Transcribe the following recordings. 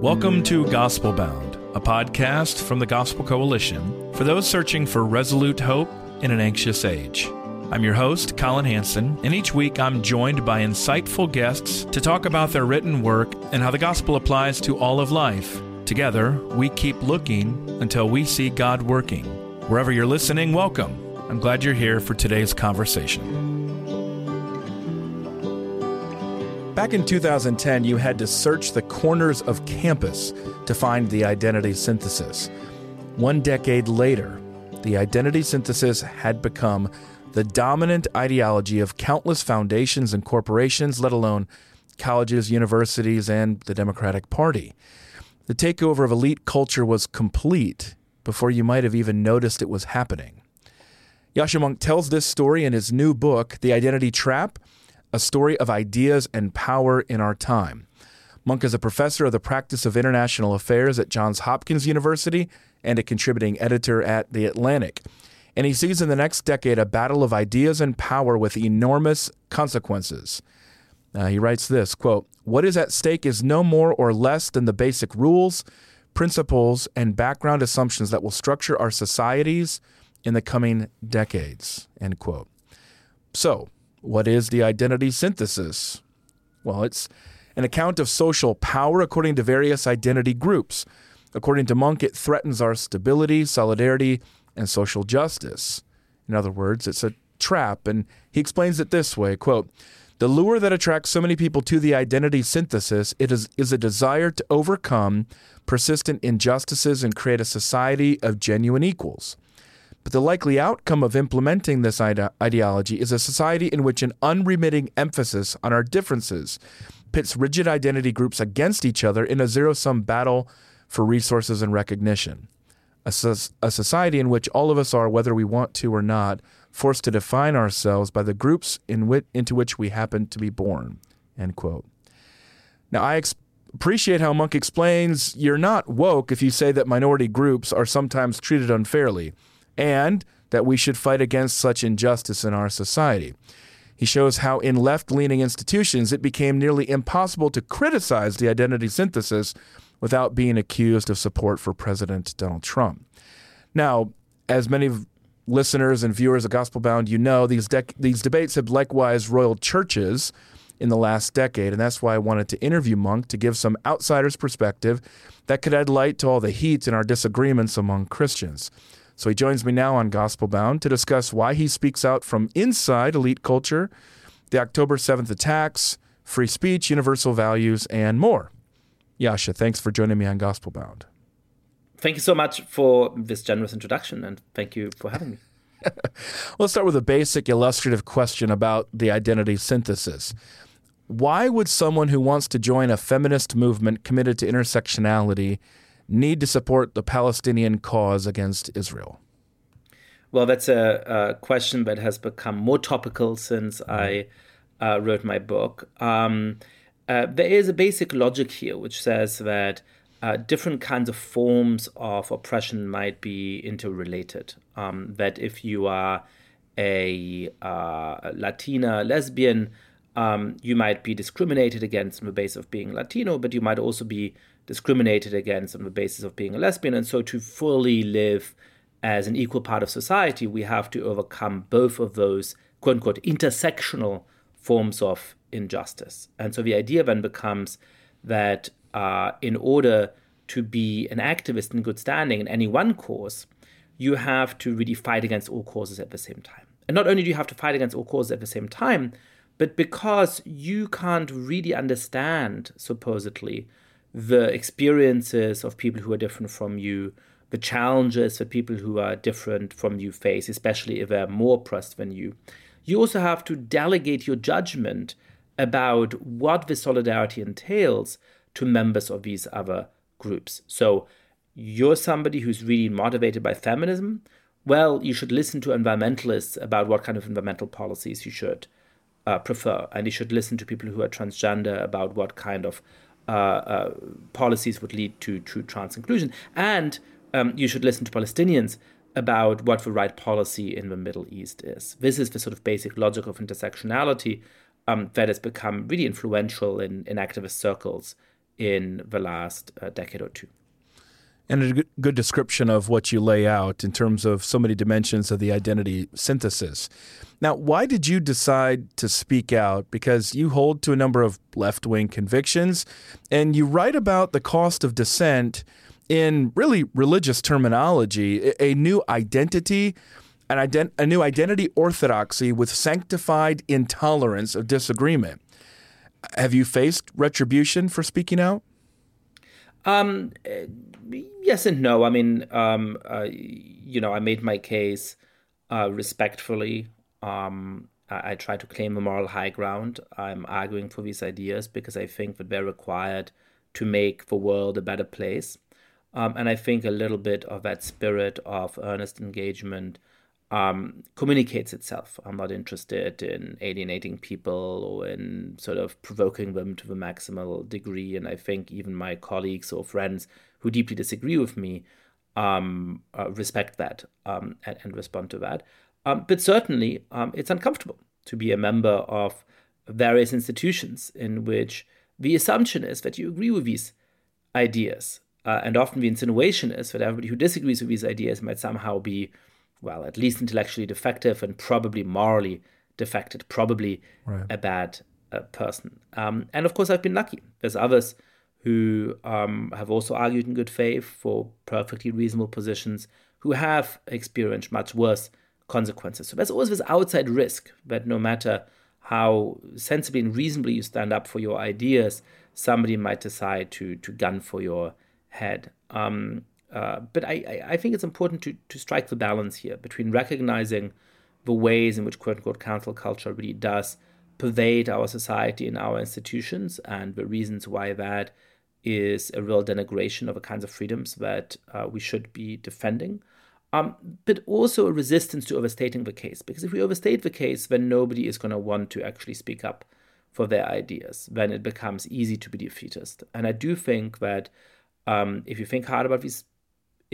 Welcome to Gospel Bound, a podcast from the Gospel Coalition for those searching for resolute hope in an anxious age. I'm your host, Collin Hansen, and each week I'm joined by insightful guests to talk about their written work and how the gospel applies to all of life. Together, we keep looking until we see God working. Wherever you're listening, welcome. I'm glad you're here for today's conversation. Back in 2010, you had to search the corners of campus to find the identity synthesis. One decade later, the identity synthesis had become the dominant ideology of countless foundations and corporations, let alone colleges, universities, and the Democratic Party. The takeover of elite culture was complete before you might have even noticed it was happening. Yascha Mounk tells this story in his new book, The Identity Trap a story of ideas and power in our time. Mounk is a professor of the practice of international affairs at Johns Hopkins University and a contributing editor at The Atlantic. And he sees in the next decade a battle of ideas and power with enormous consequences. Uh, he writes this quote, What is at stake is no more or less than the basic rules, principles, and background assumptions that will structure our societies in the coming decades. End quote. So, what is the identity synthesis? Well, it's an account of social power according to various identity groups. According to Mounk, it threatens our stability, solidarity, and social justice. In other words, it's a trap, and he explains it this way quote, the lure that attracts so many people to the identity synthesis it is, is a desire to overcome persistent injustices and create a society of genuine equals. But the likely outcome of implementing this ide- ideology is a society in which an unremitting emphasis on our differences pits rigid identity groups against each other in a zero sum battle for resources and recognition. A, so- a society in which all of us are, whether we want to or not, forced to define ourselves by the groups in into which we happen to be born. End quote. Now, I ex- appreciate how Mounk explains you're not woke if you say that minority groups are sometimes treated unfairly and that we should fight against such injustice in our society. He shows how, in left leaning institutions, it became nearly impossible to criticize the identity synthesis without being accused of support for President Donald Trump. Now, as many listeners and viewers of Gospel Bound, you know, these, these debates have likewise roiled churches in the last decade, and that's why I wanted to interview Mounk to give some outsider's perspective that could add light to all the heat in our disagreements among Christians. So he joins me now on Gospel Bound to discuss why he speaks out from inside elite culture, the October 7th attacks, free speech, universal values, and more. Yasha, thanks for joining me on Gospel Bound. Thank you so much for this generous introduction, and thank you for having me. Let's start with a basic illustrative question about the identity synthesis. Why would someone who wants to join a feminist movement committed to intersectionality need to support the Palestinian cause against Israel? Well, that's a, a question that has become more topical since I uh, wrote my book. Um, uh, there is a basic logic here which says that uh, different kinds of forms of oppression might be interrelated. Um, that if you are a, uh, Latina lesbian, um, you might be discriminated against on the basis of being Latino, but you might also be discriminated against on the basis of being a lesbian. And so to fully live as an equal part of society, we have to overcome both of those quote unquote intersectional forms of injustice. And so the idea then becomes that uh, in order to be an activist in good standing in any one cause, you have to really fight against all causes at the same time. And not only do you have to fight against all causes at the same time, but because you can't really understand, supposedly, the experiences of people who are different from you, the challenges that people who are different from you face, especially if they're more oppressed than you. You also have to delegate your judgment about what the solidarity entails to members of these other groups. So you're somebody who's really motivated by feminism. Well, you should listen to environmentalists about what kind of environmental policies you should uh, prefer. And you should listen to people who are transgender about what kind of policies would lead to true trans inclusion. And um, you should listen to Palestinians about what the right policy in the Middle East is. This is the sort of basic logic of intersectionality um, that has become really influential in, in activist circles in the last uh, decade or two. And a good description of what you lay out in terms of so many dimensions of the identity synthesis. Now, why did you decide to speak out? Because you hold to a number of left wing convictions, and you write about the cost of dissent in really religious terminology, a new identity, an ident- a new identity orthodoxy with sanctified intolerance of disagreement. Have you faced retribution for speaking out? Um, yes and no. I mean, um, uh, you know, I made my case uh, respectfully. Um, I, I try to claim a moral high ground. I'm arguing for these ideas because I think that they're required to make the world a better place. Um, and I think a little bit of that spirit of earnest engagement um, communicates itself. I'm not interested in alienating people or in sort of provoking them to the maximal degree. And I think even my colleagues or friends who deeply disagree with me um, uh, respect that um, and, and, respond to that. Um, but certainly, um, it's uncomfortable to be a member of various institutions in which the assumption is that you agree with these ideas uh, and often the insinuation is that everybody who disagrees with these ideas might somehow be, well, at least intellectually defective and probably morally defected, probably right. a bad uh, person. Um, and of course, I've been lucky. There's others who um, have also argued in good faith for perfectly reasonable positions who have experienced much worse consequences. So there's always this outside risk that no matter how sensibly and reasonably you stand up for your ideas, somebody might decide to to gun for your head. Um, uh, but I, I think it's important to, to strike the balance here between recognizing the ways in which quote unquote cancel culture really does pervade our society and our institutions and the reasons why that is a real denigration of the kinds of freedoms that uh, we should be defending. Um, but also a resistance to overstating the case. Because if we overstate the case, then nobody is going to want to actually speak up for their ideas. Then it becomes easy to be defeatist. And I do think that um, if you think hard about these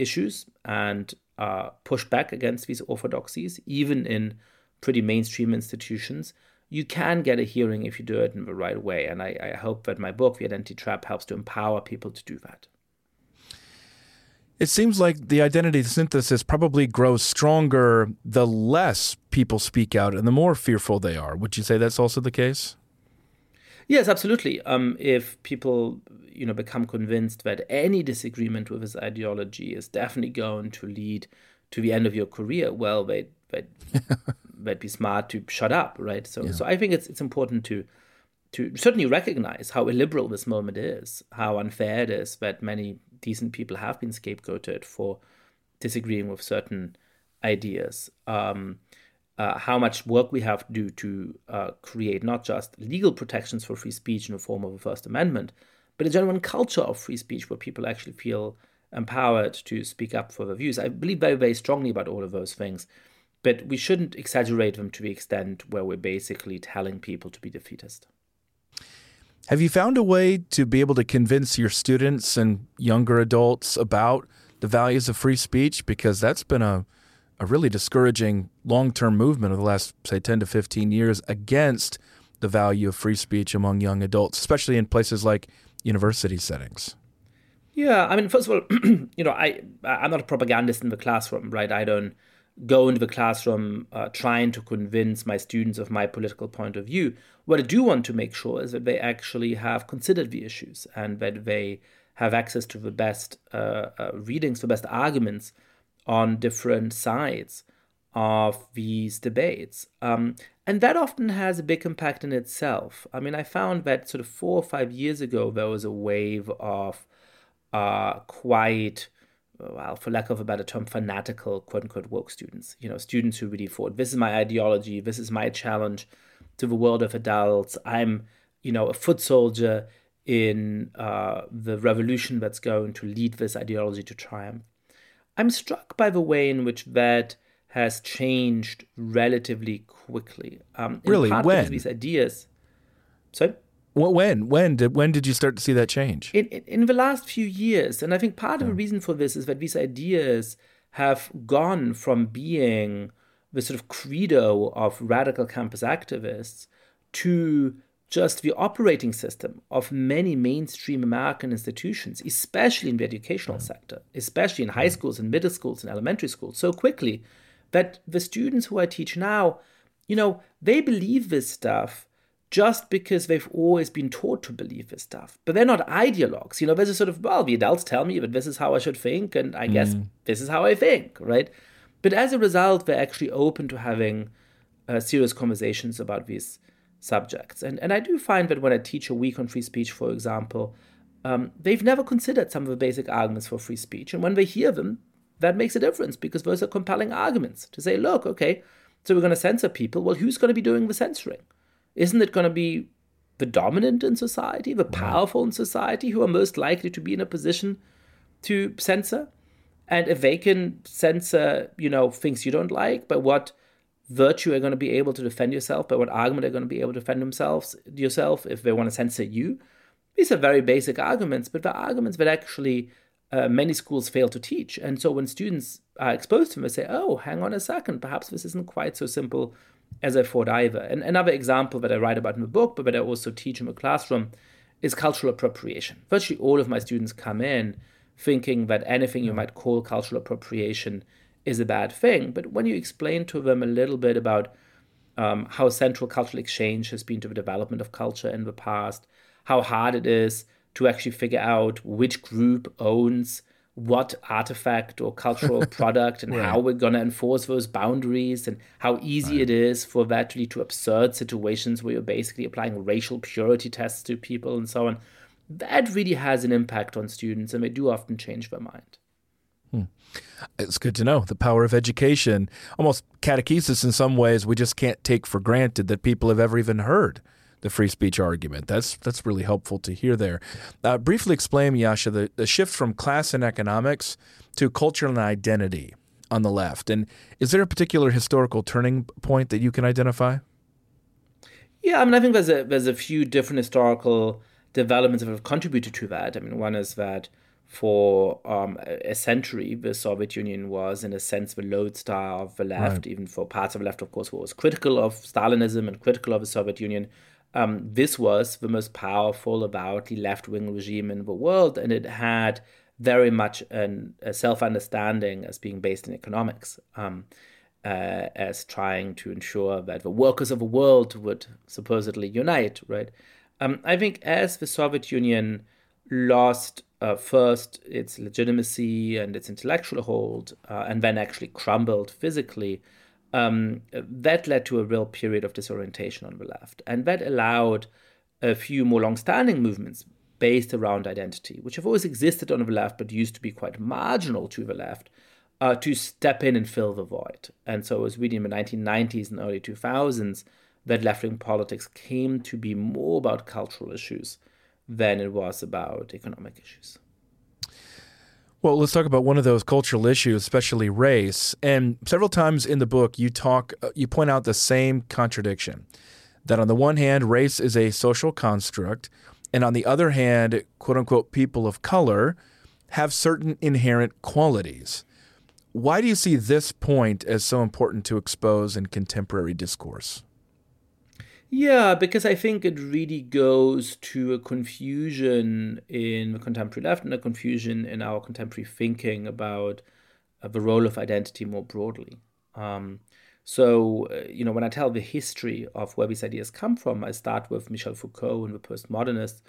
issues and uh, push back against these orthodoxies, even in pretty mainstream institutions, you can get a hearing if you do it in the right way. And I, I hope that my book, The Identity Trap, helps to empower people to do that. It seems like the identity synthesis probably grows stronger the less people speak out and the more fearful they are. Would you say that's also the case? Yes, absolutely. Um, if people you know become convinced that any disagreement with his ideology is definitely going to lead to the end of your career, well, they they they'd be smart to shut up, right? So yeah. so I think it's it's important to to certainly recognize how illiberal this moment is, how unfair it is that many decent people have been scapegoated for disagreeing with certain ideas. Um, uh, how much work we have to do to uh, create not just legal protections for free speech in the form of a First Amendment, but a genuine culture of free speech where people actually feel empowered to speak up for their views. I believe very, very strongly about all of those things, but we shouldn't exaggerate them to the extent where we're basically telling people to be defeatist. Have you found a way to be able to convince your students and younger adults about the values of free speech? Because that's been a, a really discouraging long term movement of the last, say, 10 to 15 years against the value of free speech among young adults, especially in places like university settings? Yeah, I mean, first of all, you know, I I'm not a propagandist in the classroom, right? I don't go into the classroom uh, trying to convince my students of my political point of view. What I do want to make sure is that they actually have considered the issues and that they have access to the best uh, uh, readings, the best arguments on different sides of these debates. Um, and that often has a big impact in itself. I mean, I found that sort of four or five years ago, there was a wave of uh, quite, well, for lack of a better term, fanatical, quote unquote, woke students. You know, students who really thought, this is my ideology, this is my challenge to the world of adults. I'm, you know, a foot soldier in uh, the revolution that's going to lead this ideology to triumph. I'm struck by the way in which that has changed relatively quickly. Um, really, when these ideas. So, when when did when did you start to see that change? In, in, in the last few years, and I think part of the reason for this is that these ideas have gone from being the sort of credo of radical campus activists to just the operating system of many mainstream American institutions, especially in the educational sector, especially in high schools and middle schools and elementary schools, so quickly that the students who I teach now, you know, they believe this stuff just because they've always been taught to believe this stuff. But they're not ideologues. You know, there's a sort of, well, the adults tell me that this is how I should think, and I mm. guess this is how I think, right? But as a result, they're actually open to having uh, serious conversations about these subjects. And, and I do find that when I teach a week on free speech, for example, um, they've never considered some of the basic arguments for free speech. And when they hear them, that makes a difference because those are compelling arguments to say, look, okay, so we're going to censor people. Well, who's going to be doing the censoring? Isn't it going to be the dominant in society, the powerful in society, who are most likely to be in a position to censor? And if they can censor, you know, things you don't like, but what virtue are going to be able to defend yourself, by what argument are going to be able to defend themselves yourself if they want to censor you. These are very basic arguments, but they're arguments that actually uh, many schools fail to teach. And so when students are exposed to them, they say, oh, hang on a second, perhaps this isn't quite so simple as I thought either. And another example that I write about in the book, but that I also teach in the classroom, is cultural appropriation. Virtually all of my students come in thinking that anything you might call cultural appropriation is a bad thing. But when you explain to them a little bit about um, how central cultural exchange has been to the development of culture in the past, how hard it is to actually figure out which group owns what artifact or cultural product and right. how we're going to enforce those boundaries and how easy right. it is for that to lead to absurd situations where you're basically applying racial purity tests to people and so on. That really has an impact on students and they do often change their mind. Hmm. It's good to know the power of education, almost catechesis in some ways. We just can't take for granted that people have ever even heard the free speech argument. That's that's really helpful to hear there. Uh, briefly explain, Yasha, the, the shift from class and economics to culture and identity on the left. And is there a particular historical turning point that you can identify? Yeah, I mean, I think there's a there's a few different historical developments that have contributed to that. I mean, one is that for um, a century, the Soviet Union was, in a sense, the lodestar of the left, right. even for parts of the left, of course, who was critical of Stalinism and critical of the Soviet Union. Um, this was the most powerful, avowedly left wing regime in the world, and it had very much an, a self understanding as being based in economics, um, uh, as trying to ensure that the workers of the world would supposedly unite, right? Um, I think as the Soviet Union lost uh, first its legitimacy and its intellectual hold, uh, and then actually crumbled physically, um, that led to a real period of disorientation on the left. And that allowed a few more long-standing movements based around identity, which have always existed on the left but used to be quite marginal to the left, uh, to step in and fill the void. And so it was really in the 1990s and early 2000s that left-wing politics came to be more about cultural issues than it was about economic issues. Well, let's talk about one of those cultural issues, especially race. And several times in the book, you talk, uh, you point out the same contradiction that on the one hand, race is a social construct, and on the other hand, quote unquote, people of color have certain inherent qualities. Why do you see this point as so important to expose in contemporary discourse? Yeah, because I think it really goes to a confusion in the contemporary left and a confusion in our contemporary thinking about uh, the role of identity more broadly. Um, so, uh, you know, when I tell the history of where these ideas come from, I start with Michel Foucault and the postmodernists,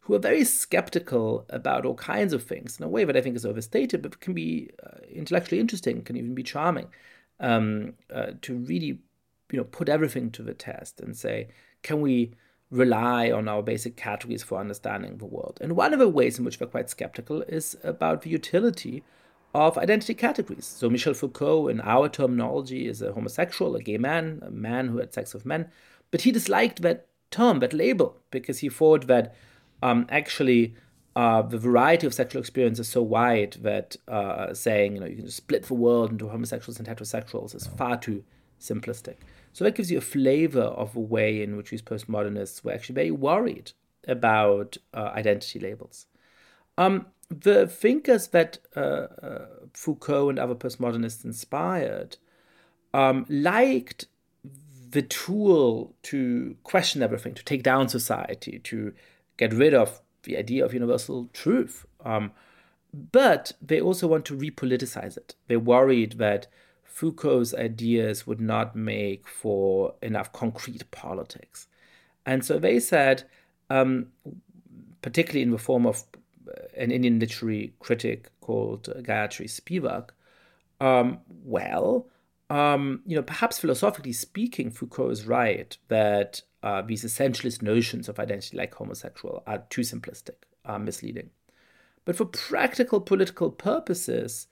who are very skeptical about all kinds of things in a way that I think is overstated, but can be uh, intellectually interesting, can even be charming, um, uh, to really you know put everything to the test and say can we rely on our basic categories for understanding the world? And one of the ways in which we're quite skeptical is about the utility of identity categories. So michel foucault in our terminology is a homosexual a gay man a man who had sex with men. But he disliked that term that label because he thought that um, actually uh, the variety of sexual experience is so wide that uh, saying you know you can just split the world into homosexuals and heterosexuals is far too simplistic. So that gives you a flavor of a way in which these postmodernists were actually very worried about uh, identity labels. Um, the thinkers that uh, uh, Foucault and other postmodernists inspired um, liked the tool to question everything, to take down society, to get rid of the idea of universal truth. Um, but they also want to repoliticize it. They're worried that Foucault's ideas would not make for enough concrete politics. And so they said, um, particularly in the form of uh, an Indian literary critic called Gayatri Spivak, um, well, um, you know, perhaps philosophically speaking, Foucault is right that uh, these essentialist notions of identity, like homosexual, are too simplistic, are misleading. But for practical political purposes,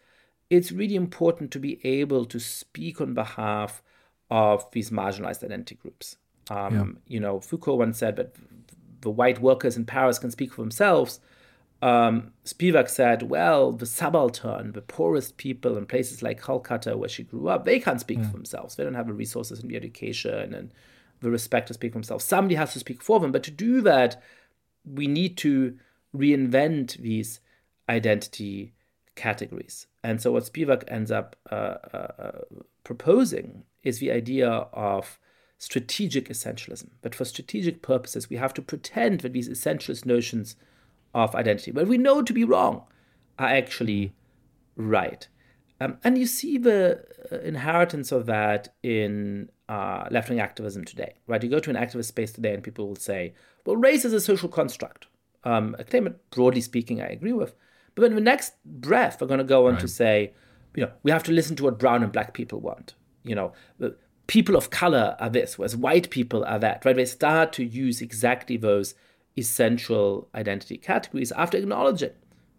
it's really important to be able to speak on behalf of these marginalized identity groups. Um, yeah. You know, Foucault once said that the white workers in Paris can speak for themselves. Um, Spivak said, well, the subaltern, the poorest people in places like Calcutta, where she grew up, they can't speak yeah. for themselves. They don't have the resources and the education and the respect to speak for themselves. Somebody has to speak for them. But to do that, we need to reinvent these identity categories. And so, what Spivak ends up uh, uh, uh, proposing is the idea of strategic essentialism. But for strategic purposes, we have to pretend that these essentialist notions of identity, but we know to be wrong, are actually right. Um, and you see the uh, inheritance of that in uh, left wing activism today, right? You go to an activist space today and people will say, well, race is a social construct. Um, a claim that, broadly speaking, I agree with. But in the next breath, we're going to go on right. to say, you know, we have to listen to what brown and black people want. You know, people of color are this, whereas white people are that, right? They start to use exactly those essential identity categories after acknowledging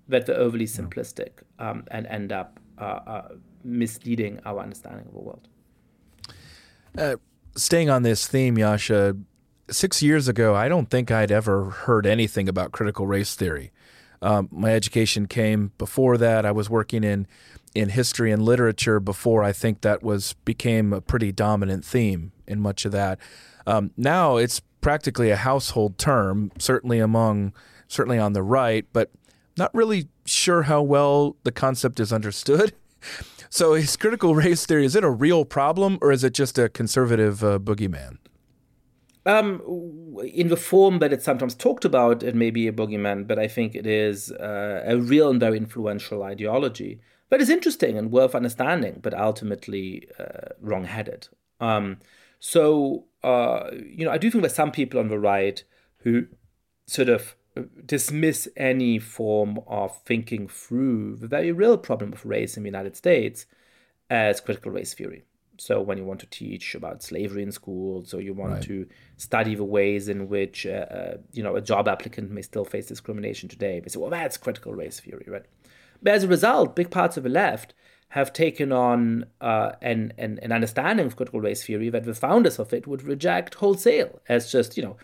that they're overly simplistic um, and end up uh, uh, misleading our understanding of the world. Uh, staying on this theme, Yasha, six years ago, I don't think I'd ever heard anything about critical race theory. Um, my education came before that. I was working in in history and literature before I think that was became a pretty dominant theme in much of that. Um, now it's practically a household term, certainly among certainly on the right, but not really sure how well the concept is understood. So is critical race theory is it a real problem or is it just a conservative uh, boogeyman? Um, in the form that it's sometimes talked about, it may be a boogeyman, but I think it is uh, a real and very influential ideology but it's interesting and worth understanding, but ultimately uh, wrong-headed. Um, so uh, you know, I do think there's some people on the right who sort of dismiss any form of thinking through the very real problem of race in the United States as critical race theory. So when you want to teach about slavery in schools, or you want right. to study the ways in which uh, uh, you know a job applicant may still face discrimination today, they say, "Well, that's critical race theory, right?" But as a result, big parts of the left have taken on uh, an, an, an understanding of critical race theory that the founders of it would reject wholesale as just, you know,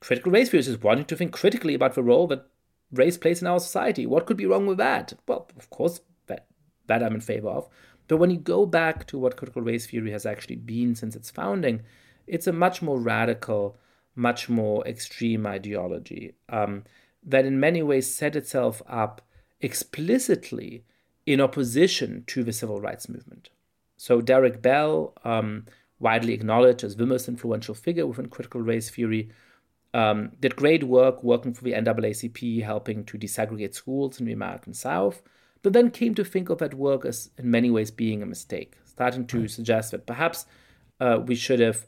critical race theory is just wanting to think critically about the role that race plays in our society. What could be wrong with that? Well, of course, that, that I'm in favor of. But when you go back to what critical race theory has actually been since its founding, it's a much more radical, much more extreme ideology um, that in many ways set itself up explicitly in opposition to the civil rights movement. So Derek Bell, um, widely acknowledged as the most influential figure within critical race theory, um, did great work working for the NAACP, helping to desegregate schools in the American South, but then came to think of that work as in many ways being a mistake, starting to suggest that perhaps uh, we should have,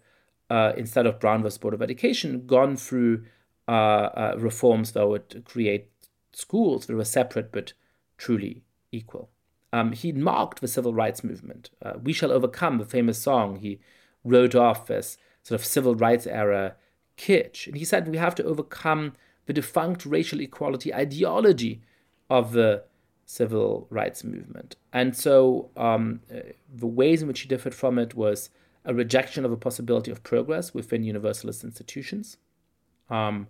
uh, instead of Brown versus Board of Education, gone through uh, uh reforms that would create schools that were separate but truly equal. Um, he marked the civil rights movement. Uh, we Shall Overcome, the famous song, he wrote off as sort of civil rights era kitsch. And he said we have to overcome the defunct racial equality ideology of the civil rights movement. And so um, uh, the ways in which he differed from it was a rejection of a possibility of progress within universalist institutions. Um,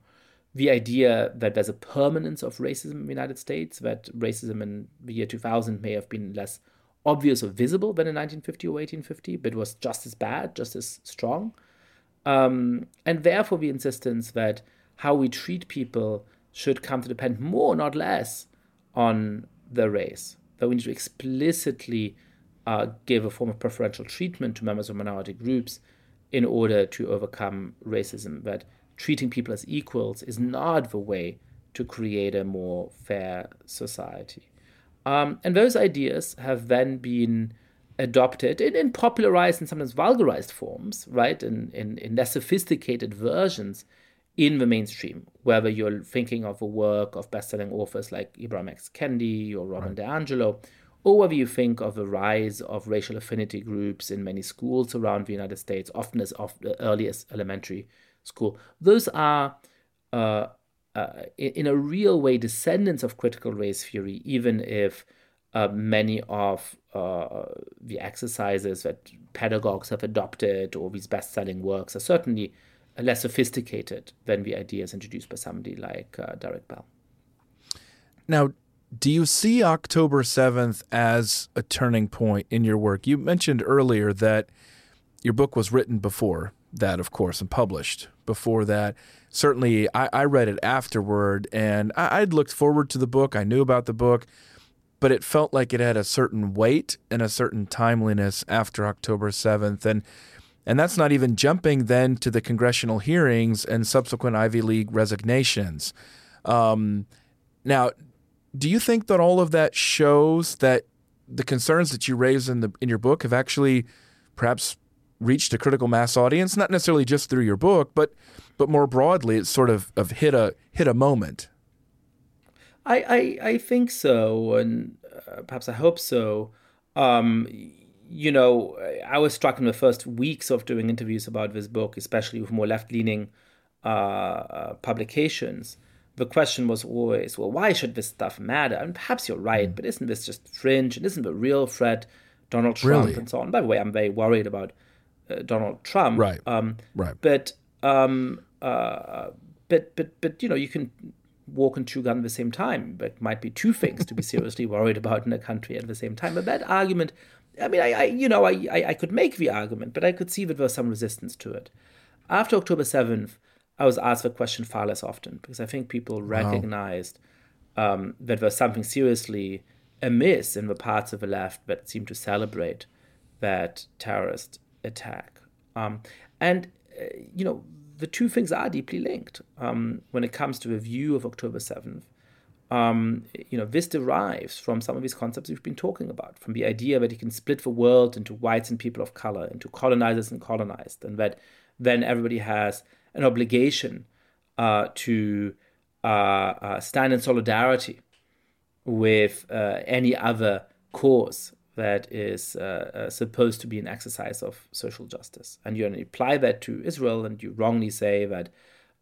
the idea that there's a permanence of racism in the United States, that racism in the year 2000 may have been less obvious or visible than in 1950 or 1850, but was just as bad, just as strong. Um, and therefore, the insistence that how we treat people should come to depend more, not less, on the race. That we need to explicitly uh, give a form of preferential treatment to members of minority groups in order to overcome racism. That treating people as equals is not the way to create a more fair society. Um, and those ideas have then been adopted in, in popularized and sometimes vulgarized forms, right, in, in, in less sophisticated versions in the mainstream, whether you're thinking of a work of best-selling authors like Ibram X. Kendi or Robin right. DiAngelo, or whether you think of the rise of racial affinity groups in many schools around the United States, often as of the earliest elementary school. Those are, uh, uh, in a real way, descendants of critical race theory, even if uh, many of uh, the exercises that pedagogues have adopted or these best selling works are certainly less sophisticated than the ideas introduced by somebody like uh, Derek Bell. Now, do you see October 7th as a turning point in your work? You mentioned earlier that your book was written before that, of course, and published before that. Certainly, I, I read it afterward, and I, I'd looked forward to the book. I knew about the book, but it felt like it had a certain weight and a certain timeliness after October 7th. And and that's not even jumping then to the congressional hearings and subsequent Ivy League resignations. Um, now, do you think that all of that shows that the concerns that you raise in the in your book have actually perhaps reached a critical mass audience? Not necessarily just through your book, but but more broadly, it's sort of, of hit a hit a moment. I I, I think so, and uh, perhaps I hope so. Um, you know, I was struck in the first weeks of doing interviews about this book, especially with more left leaning uh, uh, publications. The question was always, well, why should this stuff matter? And perhaps you're right, mm. but isn't this just fringe? And isn't the real threat Donald Trump really? and so on? By the way, I'm very worried about uh, Donald Trump. Right. Um, right. But, um, uh, but, but, but, you know, you can walk and chew gum at the same time. But might be two things to be seriously worried about in a country at the same time. But that argument I mean, I, I you know, I, I, I, could make the argument, but I could see that there was some resistance to it. After October 7th, I was asked the question far less often because I think people recognized wow. um, that there was something seriously amiss in the parts of the left that seemed to celebrate that terrorist attack. Um, and, uh, you know, the two things are deeply linked um, when it comes to the view of October 7th um, you know, this derives from some of these concepts we've been talking about, from the idea that you can split the world into whites and people of color, into colonizers and colonized, and that then everybody has an obligation uh, to uh, uh, stand in solidarity with uh, any other cause that is uh, uh, supposed to be an exercise of social justice. And you apply that to Israel, and you wrongly say that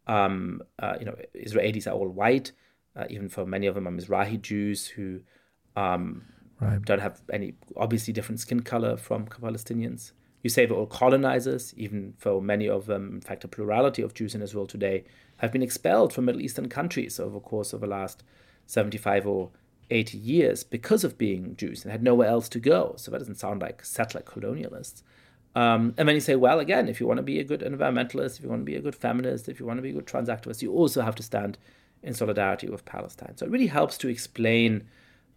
um, you know Israelis are all white uh, even for many of them are Mizrahi Jews who um, right. don't have any obviously different skin color from Palestinians. You say they're all colonizers, even though many of them, in fact, a plurality of Jews in Israel today, have been expelled from Middle Eastern countries over the course of the last 75 or 80 years because of being Jews and had nowhere else to go. So that doesn't sound like settler colonialists. Um, and then you say, well, again, if you want to be a good environmentalist, if you want to be a good feminist, if you want to be a good trans activist, you also have to stand in solidarity with Palestine. So it really helps to explain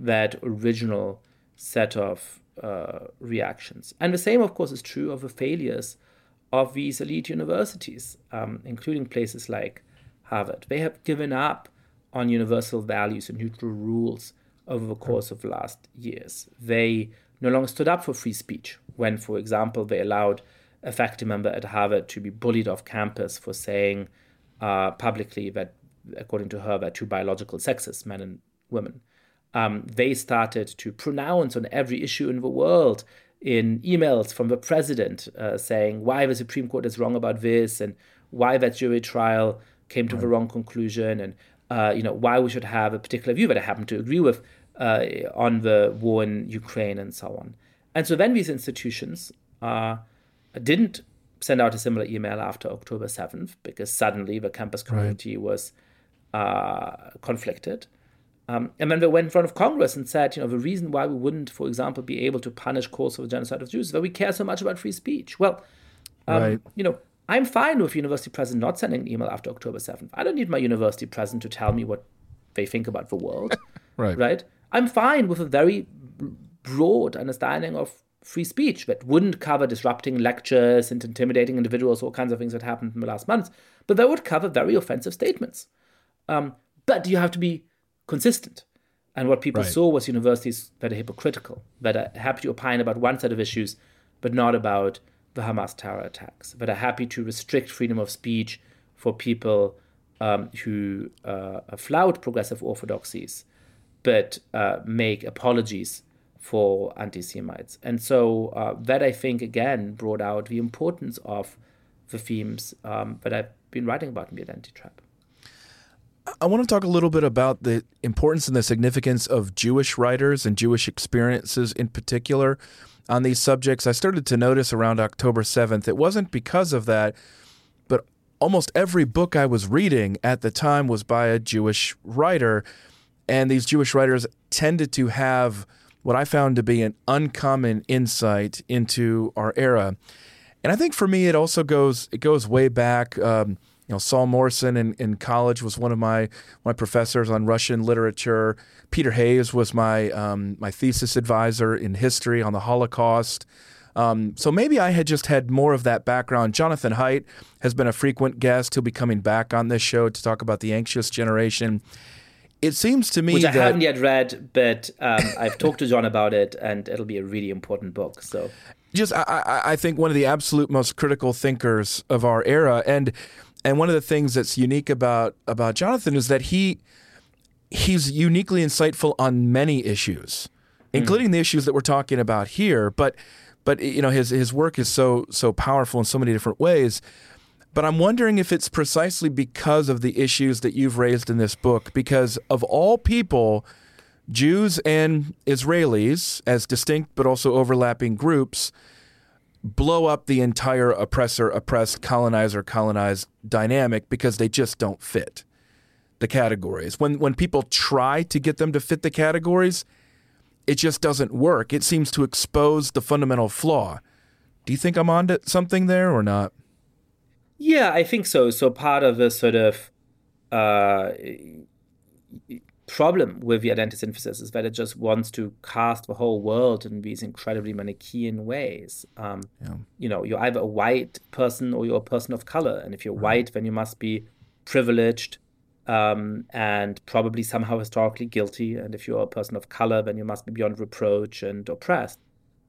that original set of uh, reactions. And the same, of course, is true of the failures of these elite universities, um, including places like Harvard. They have given up on universal values and neutral rules over the course of the last years. They no longer stood up for free speech when, for example, they allowed a faculty member at Harvard to be bullied off campus for saying uh, publicly that according to her, were two biological sexes, men and women. Um, they started to pronounce on every issue in the world in emails from the president uh, saying why the Supreme Court is wrong about this and why that jury trial came to right. the wrong conclusion and uh, you know why we should have a particular view that I happen to agree with uh, on the war in Ukraine and so on. And so then these institutions uh, didn't send out a similar email after October 7th because suddenly the campus community right. was uh, conflicted. Um, and then they went in front of Congress and said, you know, the reason why we wouldn't, for example, be able to punish calls for the genocide of Jews is that we care so much about free speech. Well, um, right. you know, I'm fine with university president not sending an email after October 7th. I don't need my university president to tell me what they think about the world. right. Right. I'm fine with a very broad understanding of free speech that wouldn't cover disrupting lectures and intimidating individuals, all kinds of things that happened in the last months, but that would cover very offensive statements. Um, but you have to be consistent. And what people right. saw was universities that are hypocritical, that are happy to opine about one set of issues, but not about the Hamas terror attacks, that are happy to restrict freedom of speech for people um, who uh, flout progressive orthodoxies, but uh, make apologies for anti Semites. And so uh, that, I think, again, brought out the importance of the themes um, that I've been writing about in the Identity Trap. I want to talk a little bit about the importance and the significance of Jewish writers and Jewish experiences in particular on these subjects. I started to notice around October 7th, it wasn't because of that, but almost every book I was reading at the time was by a Jewish writer. And these Jewish writers tended to have what I found to be an uncommon insight into our era. And I think for me, it also goes it goes way back. Um, you know, Saul Morson in, in college was one of my my professors on Russian literature. Peter Hayes was my um, my thesis advisor in history on the Holocaust. Um, so maybe I had just had more of that background. Jonathan Haidt has been a frequent guest. He'll be coming back on this show to talk about the anxious generation. It seems to me which I that, haven't yet read, but um, I've talked to John about it, and it'll be a really important book. So, just I, I think one of the absolute most critical thinkers of our era, and and one of the things that's unique about about Jonathan is that he he's uniquely insightful on many issues, hmm. including mm. the issues that we're talking about here. But but you know his his work is so so powerful in so many different ways. But I'm wondering if it's precisely because of the issues that you've raised in this book, because of all people, Jews and Israelis, as distinct but also overlapping groups, blow up the entire oppressor oppressed colonizer colonized dynamic because they just don't fit the categories. When when people try to get them to fit the categories, it just doesn't work. It seems to expose the fundamental flaw. Do you think I'm on to something there or not? Yeah, I think so. So part of the sort of uh, problem with the identity synthesis is that it just wants to cast the whole world in these incredibly Manichaean ways. Um, yeah. You know, you're either a white person or you're a person of color, and if you're right. white, then you must be privileged um, and probably somehow historically guilty, and if you're a person of color, then you must be beyond reproach and oppressed.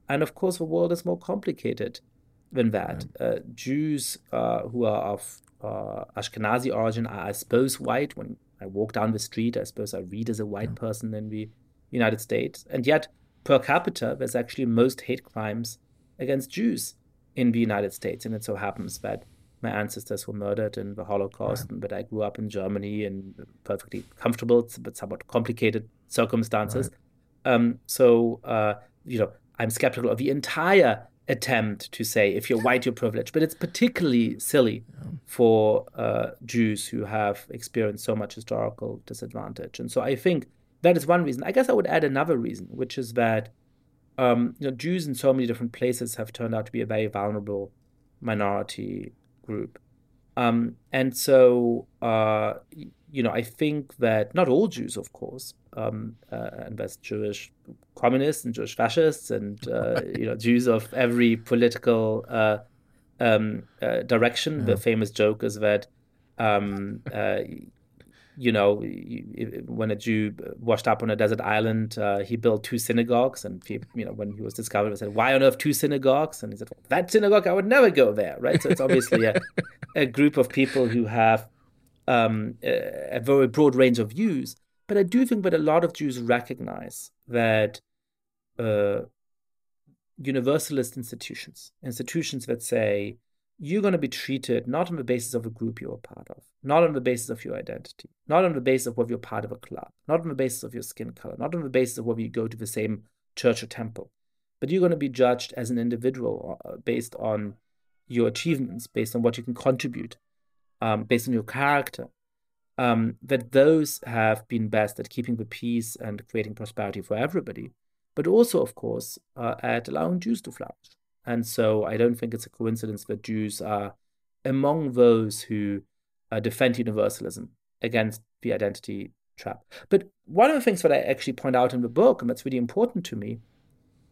And of course, the world is more complicated than that. Right. Uh, Jews uh, who are of uh, Ashkenazi origin are, I suppose, white when I walk down the street, I suppose I read as a white person in the United States. And yet, per capita, there's actually most hate crimes against Jews in the United States. And it so happens that my ancestors were murdered in the Holocaust, right. but I grew up in Germany in perfectly comfortable but somewhat complicated circumstances. Right. Um, so, uh, you know, I'm skeptical of the entire attempt to say if you're white, you're privileged. But it's particularly silly for uh, Jews who have experienced so much historical disadvantage. And so I think that is one reason. I guess I would add another reason, which is that um, you know, Jews in so many different places have turned out to be a very vulnerable minority group. Um, and so, uh, you know, I think that not all Jews, of course, um, uh, and there's Jewish communists and Jewish fascists and uh, you know Jews of every political uh, um, uh, direction. Yeah. The famous joke is that um, uh, you know when a Jew washed up on a desert island, uh, he built two synagogues, and he, you know when he was discovered, he said, "Why on earth two synagogues?" And he said, "That synagogue, I would never go there." Right. So it's obviously a, a group of people who have um, a, a very broad range of views. But I do think that a lot of Jews recognize that uh, universalist institutions, institutions that say you're going to be treated not on the basis of a group you're a part of, not on the basis of your identity, not on the basis of whether you're part of a club, not on the basis of your skin color, not on the basis of whether you go to the same church or temple, but you're going to be judged as an individual uh, based on your achievements, based on what you can contribute, um, based on your character, um, that those have been best at keeping the peace and creating prosperity for everybody, but also, of course, uh, at allowing Jews to flourish. And so I don't think it's a coincidence that Jews are among those who uh, defend universalism against the identity trap. But one of the things that I actually point out in the book, and that's really important to me,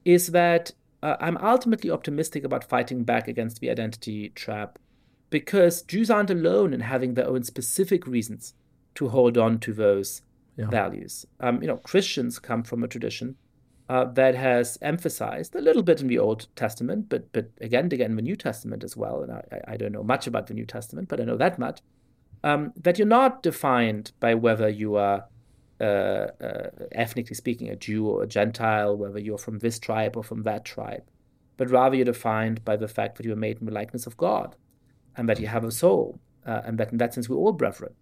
is that uh, I'm ultimately optimistic about fighting back against the identity trap because Jews aren't alone in having their own specific reasons to hold on to those yeah. values. Um, you know, Christians come from a tradition uh, that has emphasized a little bit in the Old Testament, but but again, again in the New Testament as well. And I, I don't know much about the New Testament, but I know that much um, that you're not defined by whether you are uh, uh, ethnically speaking a Jew or a Gentile, whether you're from this tribe or from that tribe, but rather you're defined by the fact that you are made in the likeness of God and that you have a soul, uh, and that in that sense we're all brethren.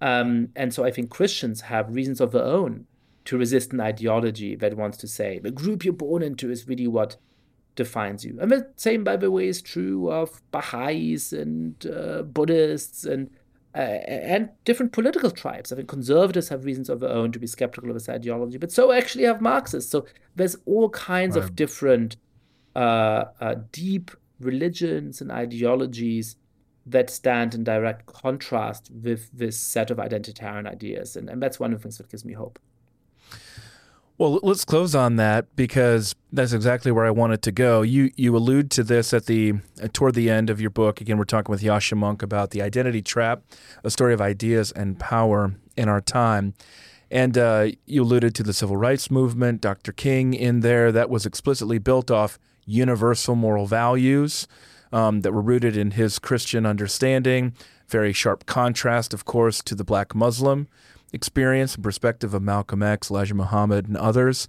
Um, and so I think Christians have reasons of their own to resist an ideology that wants to say the group you're born into is really what defines you. And the same, by the way, is true of Baha'is and uh, Buddhists and uh, and different political tribes. I think conservatives have reasons of their own to be skeptical of this ideology, but so actually have Marxists. So there's all kinds right. of different uh, uh, deep religions and ideologies that stand in direct contrast with this set of identitarian ideas. And, and that's one of the things that gives me hope. Well, let's close on that because that's exactly where I wanted to go. You you allude to this at the uh, toward the end of your book. Again, we're talking with Yascha Mounk about the identity trap, a story of ideas and power in our time. And uh, you alluded to the civil rights movement, Dr. King in there, that was explicitly built off universal moral values um, that were rooted in his Christian understanding. Very sharp contrast, of course, to the black Muslim experience and perspective of Malcolm X, Elijah Muhammad, and others.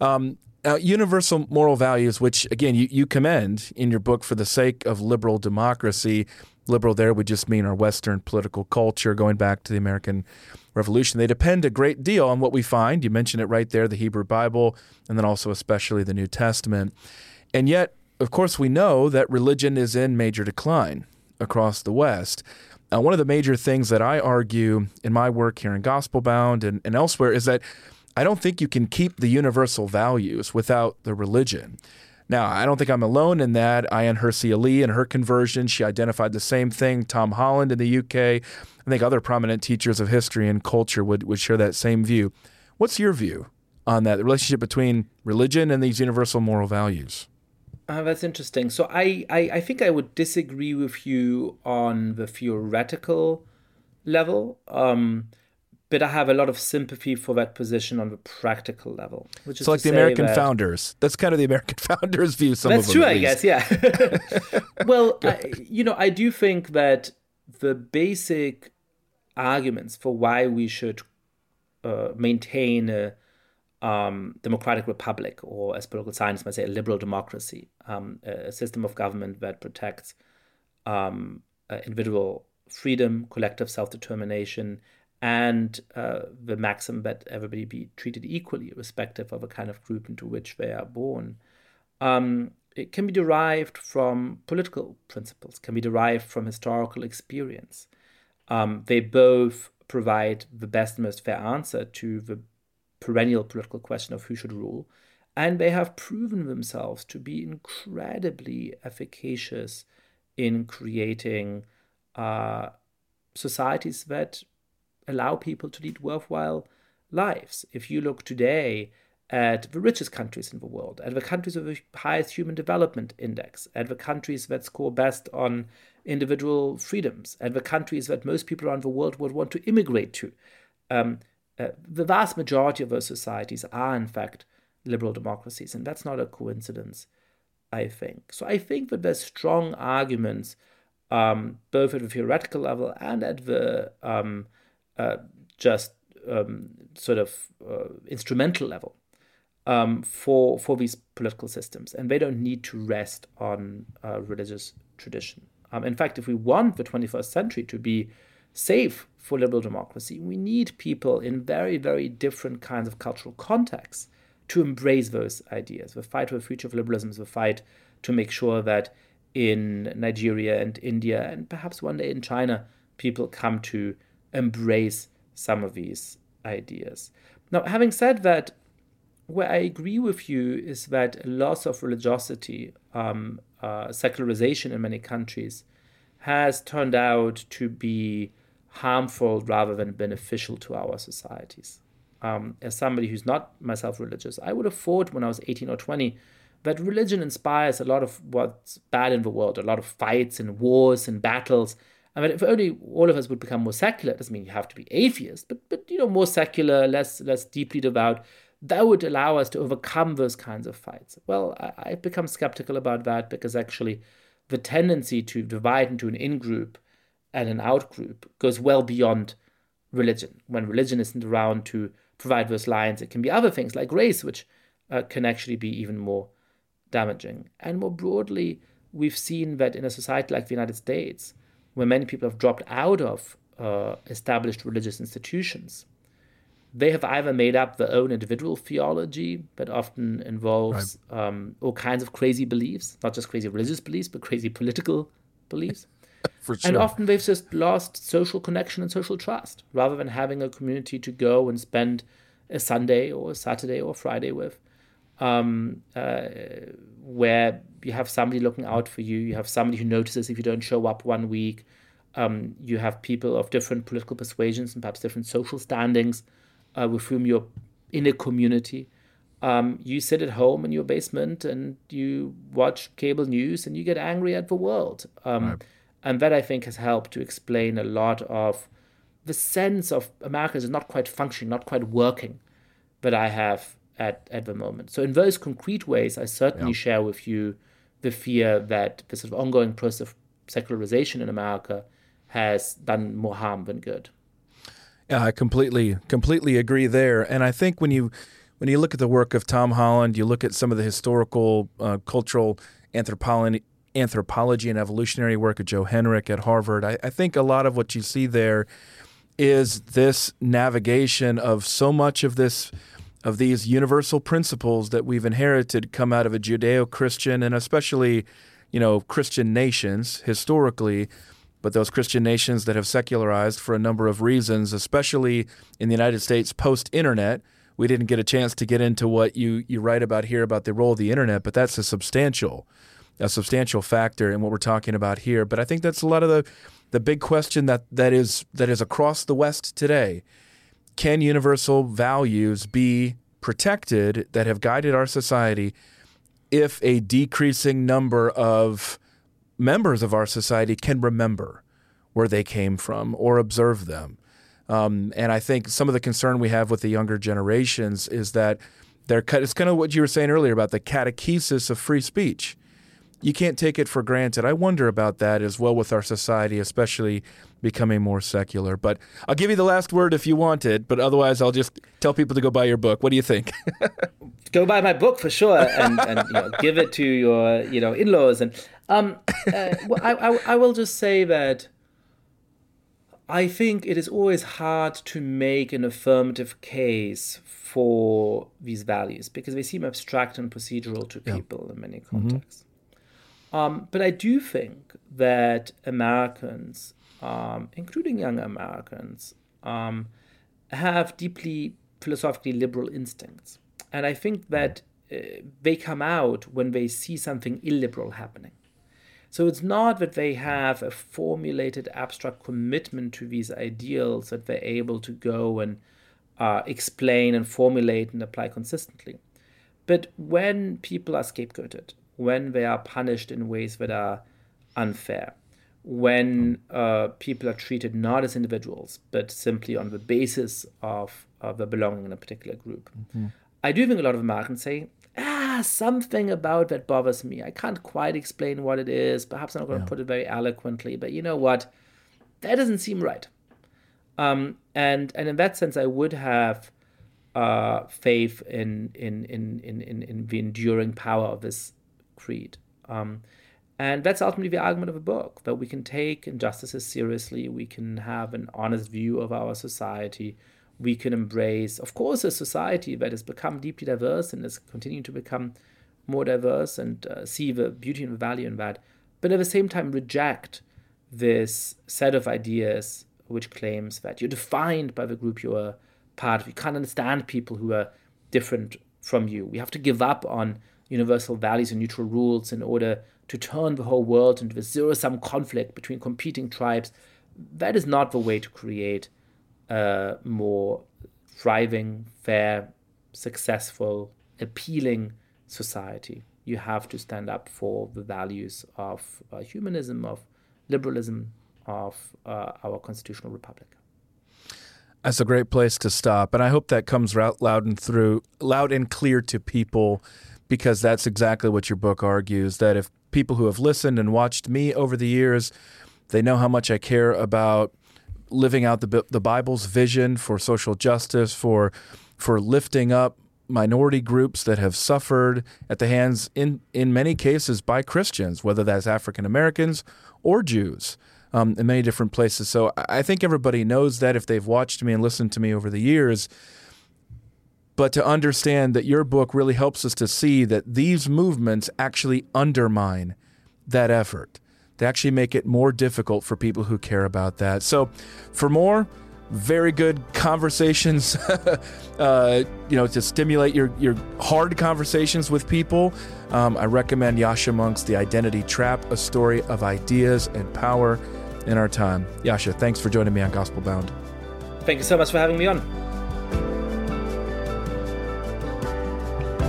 Um, uh, universal moral values, which again you, you commend in your book for the sake of liberal democracy. Liberal there would just mean our Western political culture going back to the American Revolution. They depend a great deal on what we find. You mentioned it right there the Hebrew Bible, and then also especially the New Testament. And yet, of course, we know that religion is in major decline across the West. Uh, one of the major things that I argue in my work here in Gospel Bound and, and elsewhere is that I don't think you can keep the universal values without the religion. Now, I don't think I'm alone in that. Ayaan Hirsi Ali, in her conversion, she identified the same thing. Tom Holland in the UK, I think other prominent teachers of history and culture would, would share that same view. What's your view on that, the relationship between religion and these universal moral values? Uh, that's interesting. So I, I, I think I would disagree with you on the theoretical level, um, but I have a lot of sympathy for that position on the practical level. Which is so like the American that, founders. That's kind of the American founders' view. Some that's of them, true, I guess. Yeah. well, I, you know, I do think that the basic arguments for why we should uh, maintain a um, democratic republic, or as political science might say, a liberal democracy, um, a system of government that protects um, uh, individual freedom, collective self determination, and uh, the maxim that everybody be treated equally, irrespective of a kind of group into which they are born. Um, it can be derived from political principles, can be derived from historical experience. Um, they both provide the best and most fair answer to the perennial political question of who should rule. And they have proven themselves to be incredibly efficacious in creating uh, societies that allow people to lead worthwhile lives. If you look today at the richest countries in the world, at the countries with the highest human development index, at the countries that score best on individual freedoms, at the countries that most people around the world would want to immigrate to, um, uh, the vast majority of those societies are, in fact, liberal democracies, and that's not a coincidence, I think. So I think that there's strong arguments, um, both at the theoretical level and at the um, uh, just um, sort of uh, instrumental level, um, for for these political systems, and they don't need to rest on uh, religious tradition. Um, in fact, if we want the 21st century to be safe for liberal democracy, we need people in very, very different kinds of cultural contexts to embrace those ideas. The fight for the future of liberalism is the fight to make sure that in Nigeria and India and perhaps one day in China, people come to embrace some of these ideas. Now, having said that, where I agree with you is that loss of religiosity, um, uh, secularization in many countries, has turned out to be harmful rather than beneficial to our societies. Um, as somebody who's not myself religious, I would have thought when I was 18 or 20 that religion inspires a lot of what's bad in the world, a lot of fights and wars and battles. I mean, if only all of us would become more secular, it doesn't mean you have to be atheist, but but you know, more secular, less less deeply devout, that would allow us to overcome those kinds of fights. Well, I, I've become skeptical about that because actually the tendency to divide into an in-group and an out-group goes well beyond religion. When religion isn't around to provide those lines, it can be other things like race, which uh, can actually be even more damaging. And more broadly, we've seen that in a society like the United States, where many people have dropped out of uh, established religious institutions, they have either made up their own individual theology that often involves right. um, all kinds of crazy beliefs, not just crazy religious beliefs, but crazy political beliefs. sure. And often they've just lost social connection and social trust rather than having a community to go and spend a Sunday or a Saturday or Friday with um, uh, where you have somebody looking out for you, you have somebody who notices if you don't show up one week, um, you have people of different political persuasions and perhaps different social standings uh, with whom you're in a community. Um, you sit at home in your basement and you watch cable news and you get angry at the world. Um, right. And that I think has helped to explain a lot of the sense of America is not quite functioning, not quite working that I have at, at the moment. So, in those concrete ways, I certainly yeah. share with you the fear that the sort of ongoing process of secularization in America has done more harm than good. Yeah, I completely completely agree there. And I think when you when you look at the work of Tom Holland, you look at some of the historical, uh, cultural anthropology, anthropology and evolutionary work of Joe Henrich at Harvard. I, I think a lot of what you see there is this navigation of so much of this of these universal principles that we've inherited come out of a Judeo-Christian and especially, you know, Christian nations historically, but those Christian nations that have secularized for a number of reasons, especially in the United States post-internet. We didn't get a chance to get into what you you write about here about the role of the internet, but that's a substantial a substantial factor in what we're talking about here. But I think that's a lot of the the big question that that is that is across the West today can universal values be protected that have guided our society if a decreasing number of members of our society can remember where they came from or observe them? Um, and I think some of the concern we have with the younger generations is that they're cut. it's kind of what you were saying earlier about the catechesis of free speech you can't take it for granted. I wonder about that as well with our society, especially becoming more secular. But I'll give you the last word if you want it, but otherwise I'll just tell people to go buy your book. What do you think? go buy my book for sure, and, and you know, give it to your you know in-laws. And um, uh, I, I, I will just say that. I think it is always hard to make an affirmative case for these values because they seem abstract and procedural to people yeah. in many mm-hmm. contexts. Mm-hmm. Um, but I do think that Americans, um, including young Americans, um, have deeply philosophically liberal instincts. And I think that uh, they come out when they see something illiberal happening. So it's not that they have a formulated abstract commitment to these ideals that they're able to go and uh, explain and formulate and apply consistently. But when people are scapegoated, when they are punished in ways that are unfair, when uh, people are treated not as individuals, but simply on the basis of, of their belonging in a particular group. Mm-hmm. I do think a lot of Americans say, ah, something about that bothers me. I can't quite explain what it is. Perhaps I'm not going to yeah. put it very eloquently, but you know what? That doesn't seem right. Um, and and in that sense, I would have uh, faith in in, in in in in the enduring power of this creed. Um, and that's ultimately the argument of a book that we can take injustices seriously, we can have an honest view of our society, we can embrace, of course, a society that has become deeply diverse and is continuing to become more diverse and uh, see the beauty and the value in that, but at the same time reject this set of ideas which claims that you're defined by the group you are part of. You can't understand people who are different from you. We have to give up on universal values and neutral rules in order to turn the whole world into a zero sum conflict between competing tribes. That is not the way to create a more thriving, fair, successful, appealing society. You have to stand up for the values of uh, humanism, of liberalism, of uh, our constitutional republic. That's a great place to stop, and I hope that comes loud and through, loud and clear to people, because that's exactly what your book argues. That if people who have listened and watched me over the years, they know how much I care about living out the the Bible's vision for social justice, for for lifting up minority groups that have suffered at the hands in in many cases by Christians, whether that's African Americans or Jews um, in many different places. So I think everybody knows that if they've watched me and listened to me over the years. But to understand that your book really helps us to see that these movements actually undermine that effort. They actually make it more difficult for people who care about that. So, for more, very good conversations, uh, you know, to stimulate your, your hard conversations with people. Um, I recommend Yasha Mounk's The Identity Trap, a story of ideas and power in our time. Yasha, thanks for joining me on Gospel Bound. Thank you so much for having me on.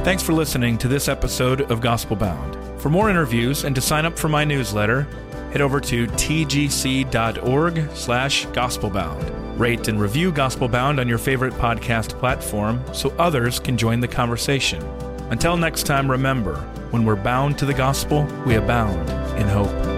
Thanks for listening to this episode of Gospel Bound. For more interviews and to sign up for my newsletter, head over to tgc.org slash gospelbound. Rate and review Gospel Bound on your favorite podcast platform so others can join the conversation. Until next time, remember, when we're bound to the gospel, we abound in hope.